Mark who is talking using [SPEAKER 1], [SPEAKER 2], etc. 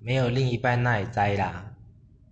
[SPEAKER 1] 没有另一半，那也栽啦。